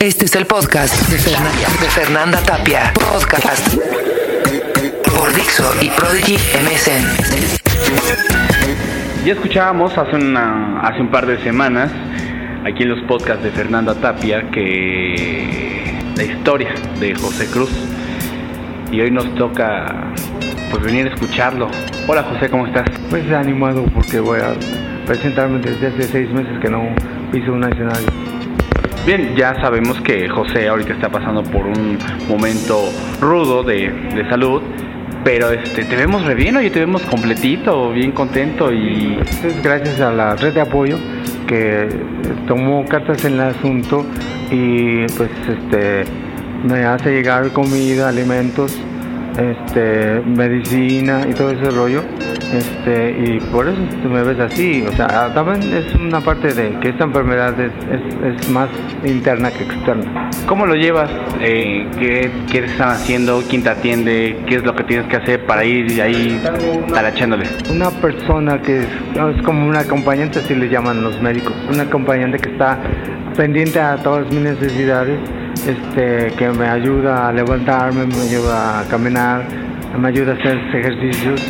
Este es el podcast de Fernanda, de Fernanda Tapia. Podcast por Dixo y Prodigy MSN. Ya escuchábamos hace, una, hace un par de semanas aquí en los podcasts de Fernanda Tapia que la historia de José Cruz y hoy nos toca pues venir a escucharlo. Hola José, ¿cómo estás? Pues animado porque voy a presentarme desde hace seis meses que no piso un escenario. Bien, ya sabemos que José ahorita está pasando por un momento rudo de, de salud, pero este, te vemos re bien, te vemos completito, bien contento y... Es gracias a la red de apoyo que tomó cartas en el asunto y pues este me hace llegar comida, alimentos, este, medicina y todo ese rollo. Este, y por eso tú me ves así. O sea, también es una parte de que esta enfermedad es, es, es más interna que externa. ¿Cómo lo llevas? Eh, ¿qué, ¿Qué están haciendo? ¿Quién te atiende? ¿Qué es lo que tienes que hacer para ir ahí talachándole? Una persona que es, es como un acompañante, así le llaman los médicos. Un acompañante que está pendiente a todas mis necesidades, este, que me ayuda a levantarme, me ayuda a caminar, me ayuda a hacer ejercicios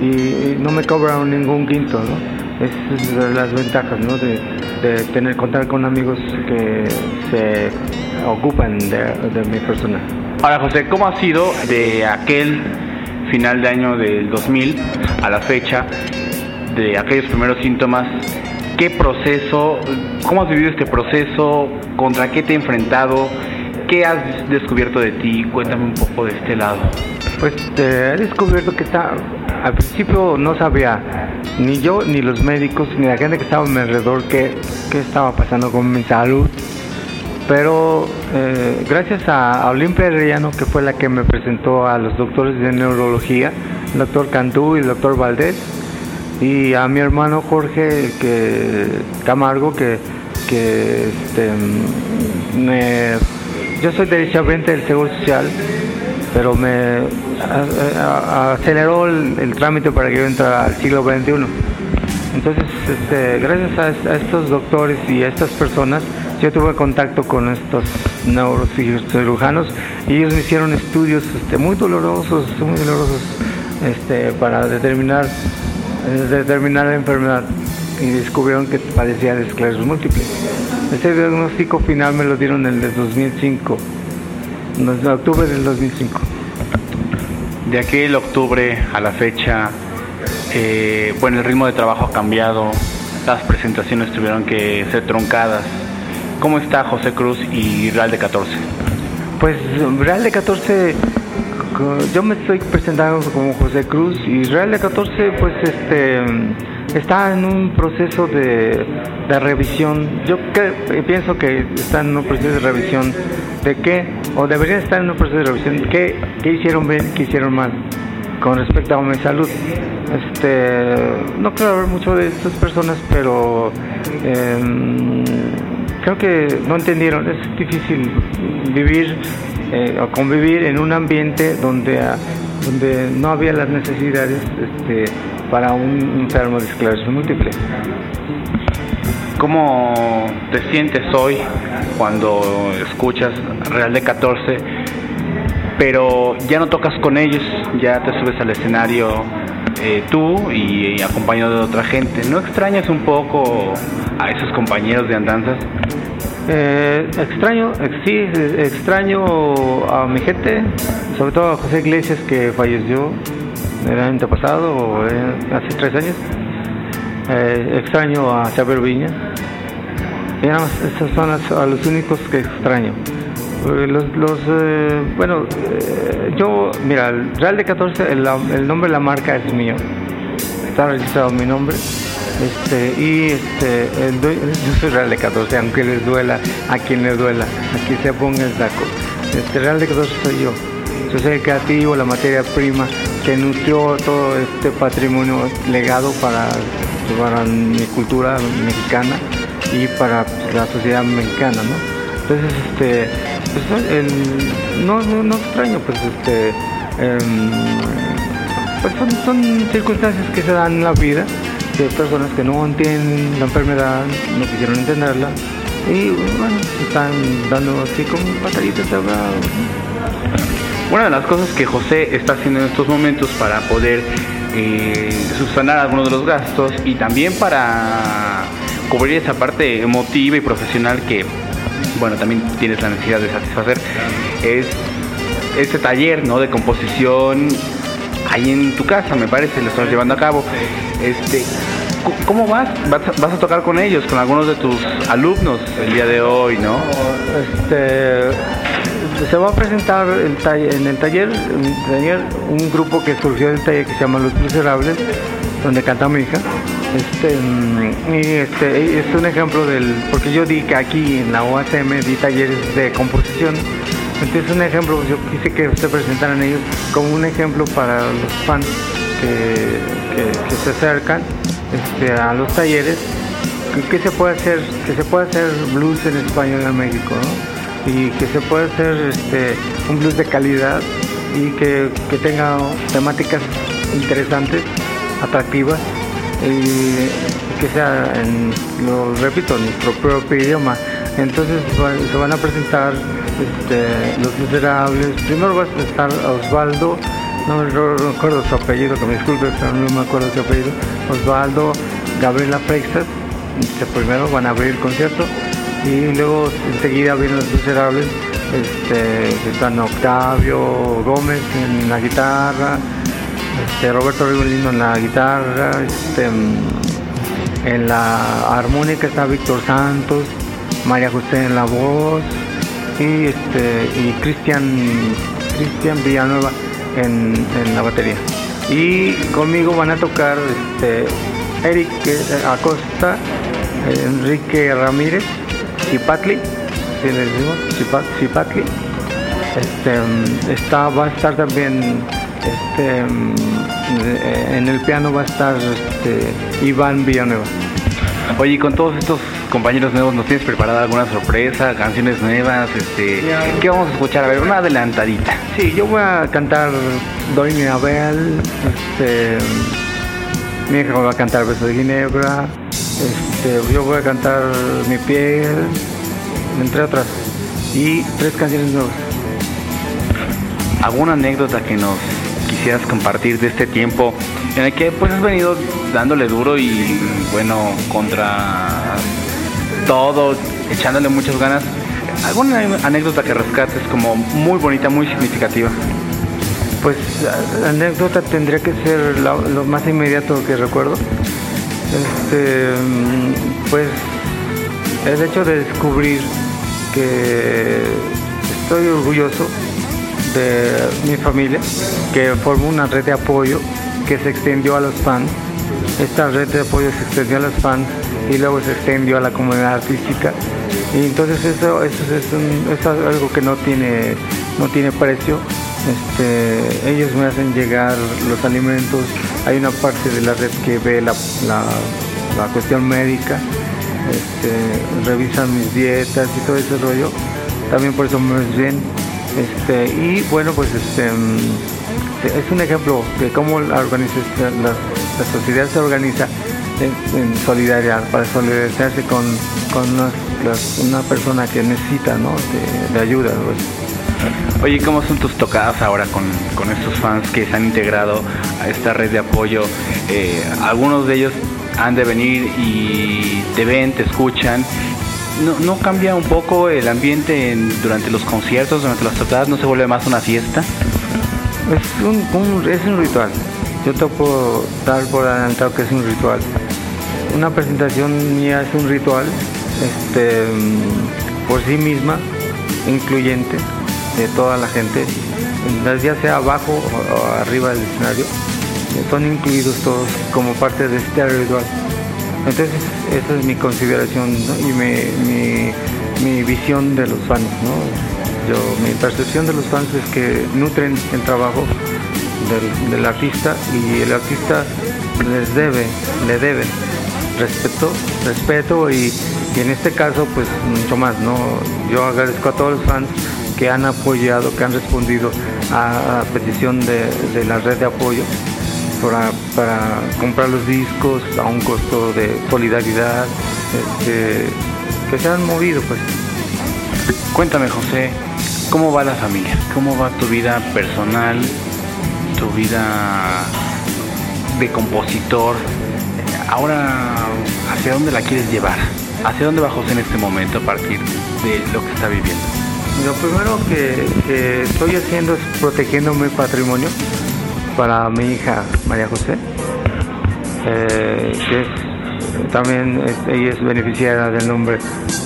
y, no me cobran ningún quinto, ¿no? Es de las ventajas, ¿no? De, de tener contar con amigos que se ocupan de, de mi persona. Ahora José, ¿cómo ha sido de aquel final de año del 2000 a la fecha, de aquellos primeros síntomas? ¿Qué proceso, cómo has vivido este proceso? ¿Contra qué te he enfrentado? ¿Qué has descubierto de ti? Cuéntame un poco de este lado. Pues eh, he descubierto que está, al principio no sabía ni yo, ni los médicos, ni la gente que estaba a mi alrededor qué, qué estaba pasando con mi salud. Pero eh, gracias a, Olimpia Herrellano, que fue la que me presentó a los doctores de neurología, el doctor Cantú y el doctor Valdés, y a mi hermano Jorge que, Camargo, que, que este, me, yo soy derechohabiente del Seguro Social, pero me aceleró el, trámite para que yo entrara al siglo XXI. Entonces, este, gracias a, a estos doctores y a estas personas, yo tuve contacto con estos neurocirujanos y ellos me hicieron estudios este, muy dolorosos, muy dolorosos, este, para determinar, eh, determinar la enfermedad y descubrieron que padecía de esclerosis múltiple. Ese diagnóstico final me lo dieron en el 2005, en octubre del 2005. De aquel octubre a la fecha, eh, bueno, el ritmo de trabajo ha cambiado, las presentaciones tuvieron que ser truncadas. ¿Cómo está José Cruz y Real de 14? Pues Real de 14, co- yo me estoy presentando como José Cruz y Real de 14 pues este está en un proceso de, de revisión. Yo cre- pienso que está en un proceso de revisión de qué, o debería estar en un proceso de revisión, qué, qué hicieron bien, qué hicieron mal con respecto a mi salud. Este, no quiero hablar mucho de estas personas, pero em, creo que no entendieron. Es difícil vivir eh, o convivir en un ambiente donde, ah, donde no había las necesidades este, para un enfermo de esclerosis múltiple. ¿Cómo te sientes hoy cuando escuchas Real de 14, pero ya no tocas con ellos, ya te subes al escenario eh, tú y, y acompañado de otra gente? ¿No extrañas un poco a esos compañeros de andanzas? Eh, extraño, ex- sí, extraño a mi gente, sobre todo a José Iglesias que falleció el año pasado, eh, hace tres años. Eh, extraño a Xavier Viña. Y nada más, esos son los únicos que extraño. Eh, Los, los eh, bueno, eh, yo, mira, el Real de 14, el, nombre de la marca es mío. Está registrado mi nombre. Este, y este, el yo soy Real de 14, aunque les duela, a quien les duela, aquí se ponga el saco. Este Real de 14 soy yo. Soy el creativo, la materia prima que nutrió todo este patrimonio legado para, para mi cultura mexicana y para la sociedad mexicana, ¿no? Entonces, este, pues, no, no, no extraño, pues, este, em, pues son, son circunstancias que se dan en la vida de personas que no entienden la enfermedad, no quisieron entenderla y bueno, están dando así como batallitas de Una de las cosas que José está haciendo en estos momentos para poder eh, subsanar algunos de los gastos y también para cubrir esa parte emotiva y profesional que, bueno, también tienes la necesidad de satisfacer, es este taller, ¿no? De composición ahí en tu casa, me parece, lo estás llevando a cabo. Este, ¿Cómo vas? vas? a tocar con ellos, con algunos de tus alumnos el día de hoy, ¿no? Este, se va a presentar en el taller, un grupo que surgió del taller que se llama Los Miserables, donde canta mi hija. Este, y este, es un ejemplo del, porque yo di que aquí en la OACM di talleres de composición. Entonces un ejemplo, yo quise que se presentaran ellos como un ejemplo para los fans que, se acercan este, a los talleres, que, se puede hacer, que se puede hacer blues en español en México, y que se puede hacer este, un blues de calidad y que, tenga temáticas interesantes, atractivas y que sea, lo repito, en nuestro propio idioma. Entonces se van a presentar este, Los Miserables. Primero va a estar Osvaldo, no me recuerdo su apellido, que me disculpe, pero no me acuerdo su apellido. Osvaldo, Gabriela Freixas, este, primero van a abrir el concierto y luego enseguida vienen los miserables, este, están Octavio Gómez en la guitarra, este, Roberto Rivelino en la guitarra, este, en la armónica está Víctor Santos, María José en la voz y este y Cristian Cristian Villanueva en, la batería. Y conmigo van a tocar este, Eric Acosta, Enrique Ramírez, Chipatli, si le decimos, Chipatli. Este, está, va a estar también este, en el piano va a estar este, Iván Villanueva. Oye, con todos estos compañeros nuevos, ¿nos tienes preparada alguna sorpresa, canciones nuevas? Este, ¿Qué vamos a escuchar? A ver, una adelantadita. Sí, yo voy a cantar Doña Abel, este, mi hija va a cantar Beso de Ginebra, este, yo voy a cantar Mi piel, entre otras, y tres canciones nuevas. ¿Alguna anécdota que nos quisieras compartir de este tiempo en el que pues has venido dándole duro y bueno contra todo, echándole muchas ganas? ¿Alguna anécdota que rescates como muy bonita, muy significativa? Pues anécdota tendría que ser lo, más inmediato que recuerdo. Este, pues el hecho de descubrir que estoy orgulloso de mi familia, que formó una red de apoyo que se extendió a los fans. Esta red de apoyo se extendió a los fans y luego se extendió a la comunidad artística. Y entonces eso, eso, es, algo que no tiene, no tiene precio. Este, ellos me hacen llegar los alimentos. Hay una parte de la red que ve la, la, cuestión médica, este, revisan mis dietas y todo ese rollo. También por eso me ven bien este, y bueno, pues este, mm, es un ejemplo de cómo la, sociedad se organiza en, solidaridad, para solidarizarse con, una, persona que necesita de, ayuda. Pues. Oye, ¿cómo son tus tocadas ahora con, estos fans que se han integrado a esta red de apoyo? Eh, algunos de ellos han de venir y te ven, te escuchan ¿No, cambia un poco el ambiente durante los conciertos, durante las tocadas? ¿No se vuelve más una fiesta? Es un, es un ritual. Yo puedo dar por adelantado que es un ritual. Una presentación mía es un ritual este, por sí misma, incluyente de toda la gente, ya sea abajo o arriba del escenario, son incluidos todos como parte de este ritual. Entonces, esa es mi consideración y mi, visión de los fans. Yo, mi percepción de los fans es que nutren el trabajo del, artista y el artista les debe, le debe respeto, respeto y, en este caso pues mucho más, ¿no? Yo agradezco a todos los fans que han apoyado, que han respondido a, la petición de la red de apoyo para, comprar los discos a un costo de solidaridad. Este, que se han movido, pues. Cuéntame, José, ¿cómo va la familia? ¿Cómo va tu vida personal, tu vida de compositor? Ahora, ¿hacia dónde la quieres llevar? ¿Hacia dónde va José en este momento a partir de lo que está viviendo? Lo primero que, estoy haciendo es protegiendo mi patrimonio para mi hija María José, eh, que también es- ella es beneficiaria del nombre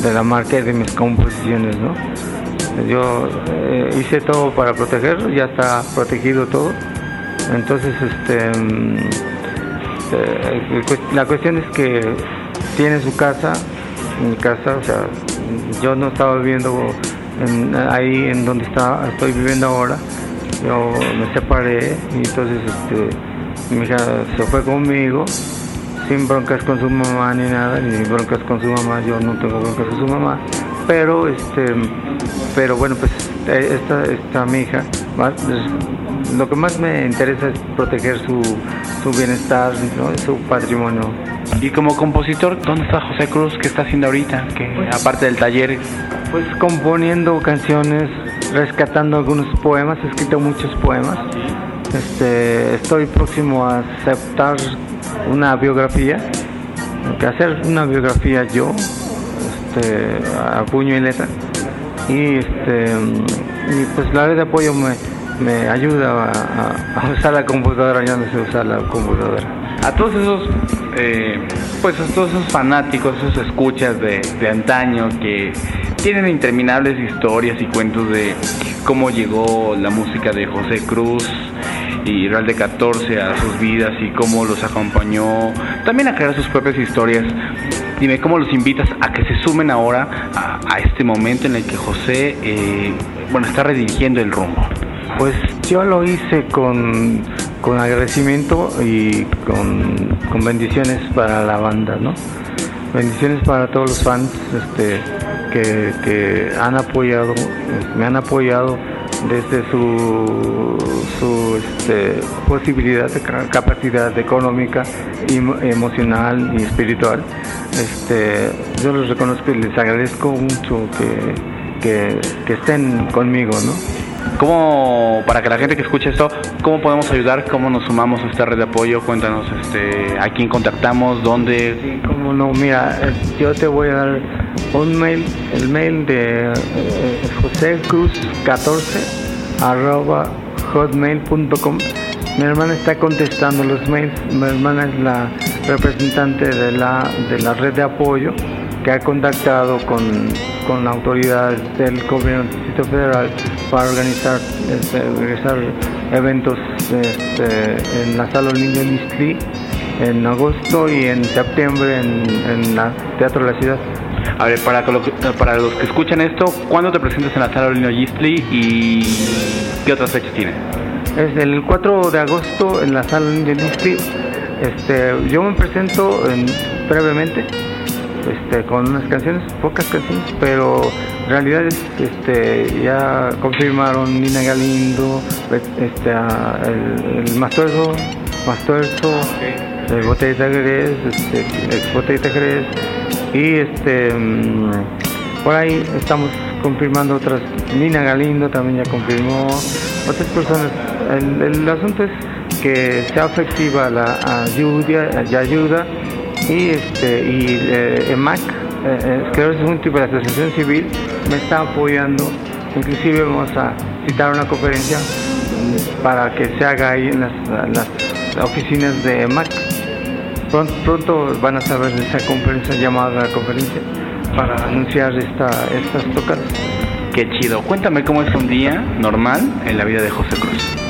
de la marca y de mis composiciones, ¿no? Yo eh, hice todo para protegerlo, ya está protegido todo. Entonces, este, mm, eh, la cuestión es que tiene su casa, mi casa, o sea, yo no estaba viviendo en- ahí en donde está, estoy viviendo ahora. Yo me separé y entonces este, mi hija se fue conmigo, sin broncas con su mamá ni nada, ni broncas con su mamá, yo no tengo broncas con su mamá, pero este, pero bueno, pues eh, esta, esta mi hija, más- lo que más me interesa es proteger su, su bienestar, ¿no? su patrimonio. Y como compositor, ¿dónde está José Cruz? ¿Qué está haciendo ahorita? Que aparte del taller, Pues componiendo canciones, rescatando algunos poemas, he escrito muchos poemas. Este, estoy próximo a aceptar una biografía, hacer una biografía yo, este, a puño y letra. Y, este, pues la red de apoyo me, me ayuda a usar la computadora, ya no sé usar la computadora. a todos esos, eh, pues a todos esos fanáticos, esos escuchas de, de antaño que tienen interminables historias y cuentos de cómo llegó la música de José Cruz y Real de 14 a sus vidas y cómo los acompañó también a crear sus propias historias. Dime, ¿cómo los invitas a que se sumen ahora a, este momento en el que José, eh, bueno, está redirigiendo el rumbo? Pues yo lo hice con, con agradecimiento y con, con bendiciones para la banda, ¿no? Bendiciones para todos los fans este, que, que han apoyado, me han apoyado desde su, su este, posibilidad, de ca- capacidad económica, emo- emocional y espiritual. Este, yo los reconozco y les agradezco mucho que, que, que estén conmigo, ¿no? ¿Cómo, para que la gente que escuche esto, cómo podemos ayudar? ¿Cómo nos sumamos a esta red de apoyo? Cuéntanos este, a quién contactamos, dónde. Sí, como no, mira, eh, yo te voy a dar un mail, el mail de eh, José Cruz 14 arroba hotmail.com. Mi hermana está contestando los mails. Mi hermana es la representante de la, de la red de apoyo que ha contactado con, con autoridades del gobierno del Distrito Federal para organizar, este, organizar eventos este, en la sala Niño Listli en agosto y en septiembre en, en la Teatro de la Ciudad. A ver, para, para los que escuchan esto, ¿cuándo te presentas en la sala Olino Gisli y qué otras fechas tienes? Es el 4 de agosto en la sala Niño Listli. Este, yo me presento en- brevemente este, con unas canciones, pocas canciones, pero en realidad es, este, ya confirmaron Nina Galindo, este, a- el, el Mastuerzo, Mastuerzo, el Botellita Jerez, este, ex Botellita Jerez, y este, mm, por ahí estamos confirmando otras, Nina Galindo también ya confirmó, otras personas. El, el asunto es que sea efectiva la ayuda, la ayuda y este y eh, EMAC, eh, Esclerosis Múltiple Asociación Civil, me está apoyando. Inclusive vamos a citar una conferencia para que se haga ahí en las, las oficinas de EMAC. Pronto, pronto van a saber de esa conferencia llamada conferencia para anunciar esta, estas tocadas. Qué chido. Cuéntame cómo es un día normal en la vida de José Cruz.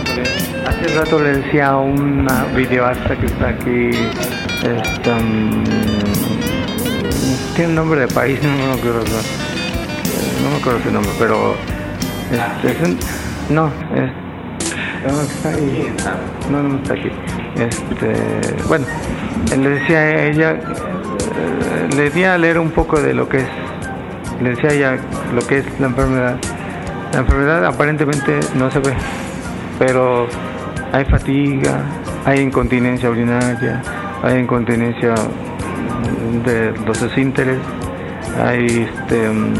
Hace rato le decía a una videoasta que está aquí, este, mm, tiene nombre de país, no me acuerdo, no, me acuerdo su nombre, pero este, no, es, no, está ahí, no, no está aquí. Este, bueno, le decía a ella, eh, le di a leer un poco de lo que es, le decía a ella lo que es la enfermedad. La enfermedad aparentemente no se ve, pero hay fatiga, hay incontinencia urinaria, hay incontinencia de los esfínteres, hay este, mm,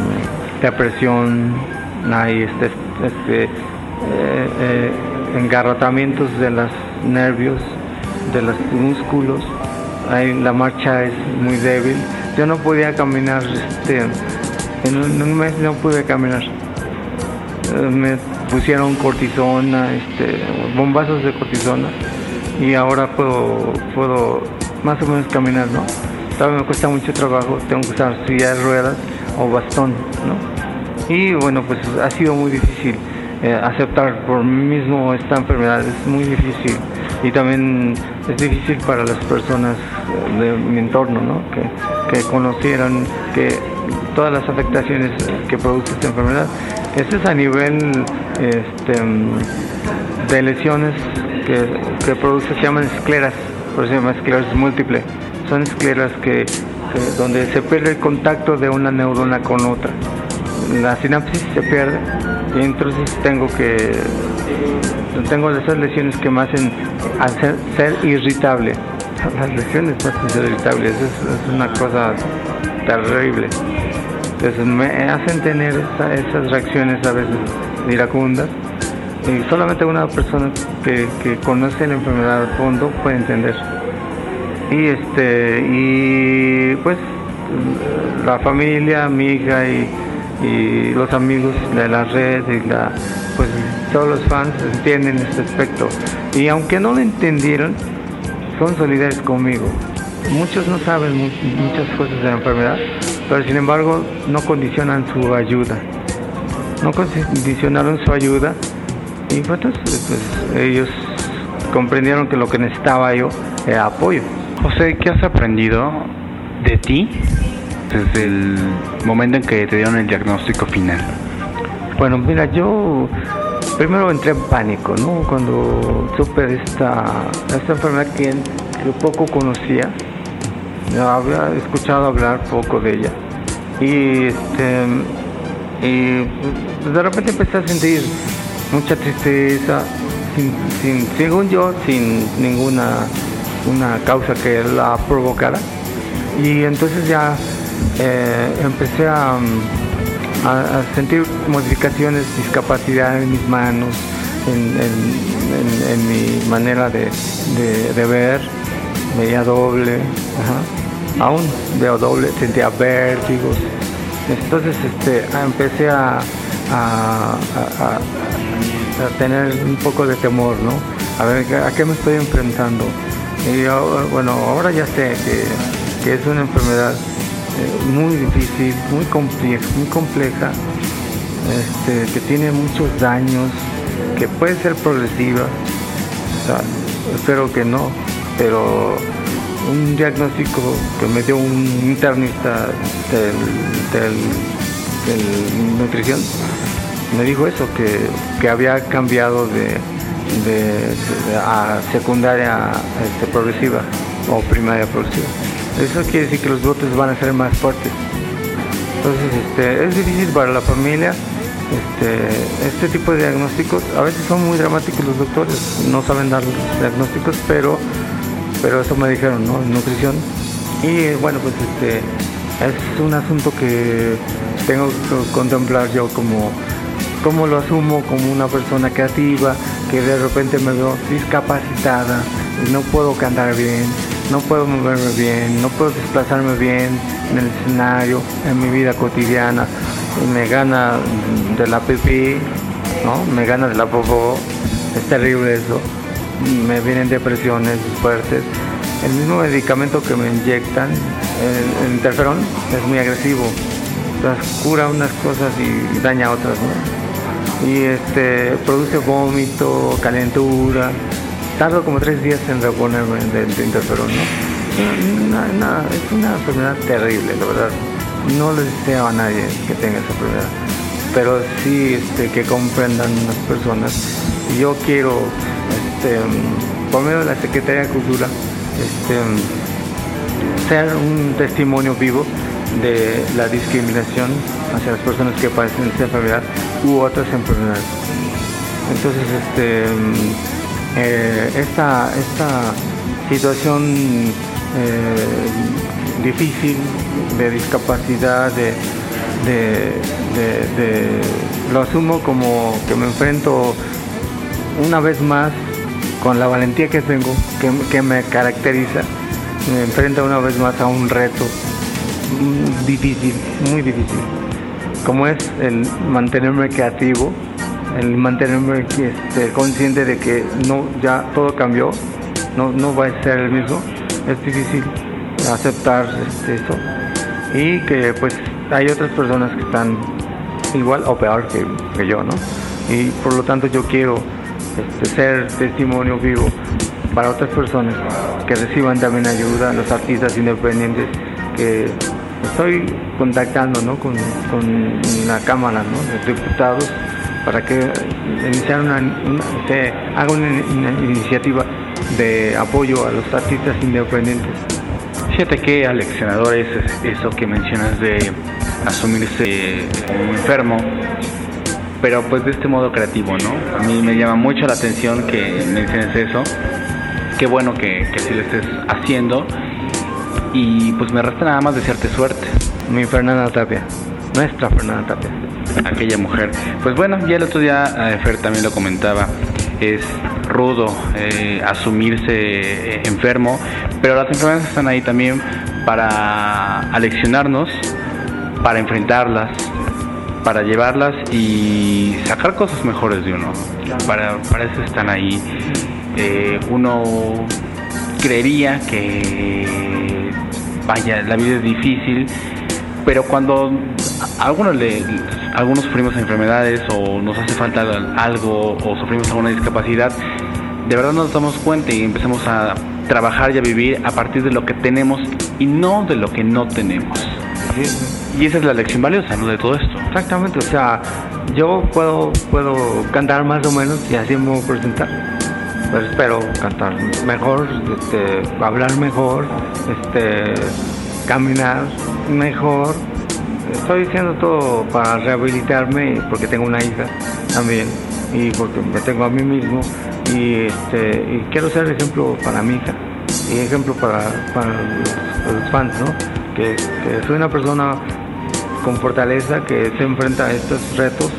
depresión, hay este, este eh, eh, engarrotamientos de los nervios, de los músculos, la marcha es muy débil. Yo no podía caminar, este, en un, mes no pude caminar. Eh, me pusieron cortisona, este, bombazos de cortisona y ahora puedo, puedo más o menos caminar, ¿no? Todavía me cuesta mucho trabajo, tengo que usar silla de ruedas o bastón, ¿no? Y bueno, pues ha sido muy difícil eh, aceptar por mí mismo esta enfermedad, es muy difícil y también es difícil para las personas eh, de mi entorno, ¿no? Que, que conocieran que todas las afectaciones que produce esta enfermedad. Esto es a nivel este, de lesiones que, produce, se llaman escleras, por eso se llama esclerosis múltiple. Son escleras que, donde se pierde el contacto de una neurona con otra. La sinapsis se pierde y entonces tengo que tengo esas lesiones que me hacen hacer, ser irritable. Las lesiones me hacen ser irritable, es, es una cosa terrible. Entonces me hacen tener esas reacciones a veces iracundas solamente una persona que, conoce la enfermedad a fondo puede entender. Y este y pues la familia, amiga y, y los amigos de la red y la pues todos los fans entienden este aspecto. Y aunque no lo entendieron, son solidarios conmigo. Muchos no saben muchas cosas de la enfermedad, pero sin embargo no condicionan su ayuda. No condicionaron su ayuda y pues, pues ellos comprendieron que lo que necesitaba yo era apoyo. José, ¿qué has aprendido de ti desde el momento en que te dieron el diagnóstico final? Bueno, mira, yo primero entré en pánico, ¿no? Cuando supe esta, esta enfermedad que, que poco conocía, había escuchado hablar poco de ella. Y, este, y de repente empecé a sentir mucha tristeza, sin, según yo, sin ninguna una causa que la provocara. Y entonces ya eh, empecé a, sentir modificaciones, discapacidad en mis manos, en, mi manera de, de, ver, veía doble, aún veo doble, sentía vértigos. Entonces este, empecé a, a, tener un poco de temor, ¿no? A ver, ¿a qué me estoy enfrentando? Y bueno, ahora ya sé que, es una enfermedad eh, muy difícil, muy compleja, este, que tiene muchos daños, que puede ser progresiva, espero que no, pero un diagnóstico que me dio un internista del, nutrición me dijo eso, que, había cambiado de, a secundaria este, progresiva o primaria progresiva. Eso quiere decir que los brotes van a ser más fuertes. Entonces, este, es difícil para la familia. Este, este tipo de diagnósticos, a veces son muy dramáticos los doctores, no saben dar los diagnósticos, pero, pero eso me dijeron, ¿no? Nutrición. Y bueno, pues este, es un asunto que tengo que contemplar yo como, como lo asumo como una persona creativa, que de repente me veo discapacitada, no puedo cantar bien, no puedo moverme bien, no puedo desplazarme bien en el escenario, en mi vida cotidiana. Me gana de la pipí, ¿no? Me gana de la popó. Es terrible eso. Me vienen depresiones fuertes. El mismo medicamento que me inyectan, el, interferón, es muy agresivo. Cura unas cosas y daña otras, ¿no? Y este, produce vómito, calentura, tardo como tres días en reponerme del interferón, ¿no? es una enfermedad terrible, la verdad. No le deseo a nadie que tenga esa enfermedad, pero sí este, que comprendan las personas. Yo quiero, este, por medio de la Secretaría de Cultura, este, ser un testimonio vivo de la discriminación hacia las personas que padecen esta enfermedad u otras enfermedades. Entonces, este eh, esta, esta situación eh, difícil, de discapacidad, lo asumo como que me enfrento una vez más con la valentía que tengo, que, me caracteriza, me enfrento una vez más a un reto difícil, muy difícil, como es el mantenerme creativo, el mantenerme este, consciente de que no ya todo cambió, no, no va a ser el mismo, es difícil aceptar este, eso y que pues hay otras personas que están igual o peor que, que yo, ¿no? Y por lo tanto yo quiero este, ser testimonio vivo para otras personas que reciban también ayuda, los artistas independientes que estoy contactando ¿no? con, con la Cámara de Diputados para que iniciar una, se haga una, iniciativa de apoyo a los artistas independientes. Fíjate que Alexionador es eso que mencionas de asumirse como enfermo, pero pues de este modo creativo, ¿no? A mí me llama mucho la atención que menciones eso. Qué bueno que, que sí lo estés haciendo. Y pues me resta nada más desearte suerte. Mi Fernanda Tapia, nuestra Fernanda Tapia. Aquella mujer. Pues bueno, ya el otro día eh, Fer también lo comentaba. Es rudo eh, asumirse eh, enfermo, pero las enfermedades están ahí también para aleccionarnos, para enfrentarlas, para llevarlas y sacar cosas mejores de uno. Para, para eso están ahí. Uno creería que, vaya, la vida es difícil, pero cuando algunos, le, algunos sufrimos enfermedades o nos hace falta algo o sufrimos alguna discapacidad, de verdad nos damos cuenta y empezamos a trabajar y a vivir a partir de lo que tenemos y no de lo que no tenemos. Y esa es la lección valiosa ¿no? de todo esto. Exactamente, o sea, yo puedo, puedo cantar más o menos y así me voy a presentar. Pero espero cantar mejor, este, hablar mejor, este, caminar mejor. Estoy haciendo todo para rehabilitarme porque tengo una hija también y porque me tengo a mí mismo y, este, quiero ser ejemplo para mi hija y ejemplo para, para los, fans, ¿no? Que, que soy una persona con fortaleza que se enfrenta a estos retos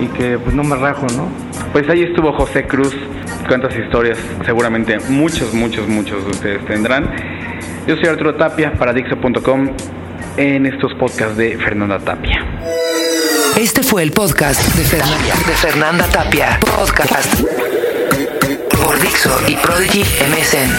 y que pues no me rajo, ¿no? Pues ahí estuvo José Cruz, cuántas historias seguramente muchos, muchos, muchos de ustedes tendrán. Yo soy Arturo Tapia para Dixo.com en estos podcasts de Fernanda Tapia. Este fue el podcast de Fernanda, de Fernanda Tapia, podcast por Dixo y Prodigy MSN.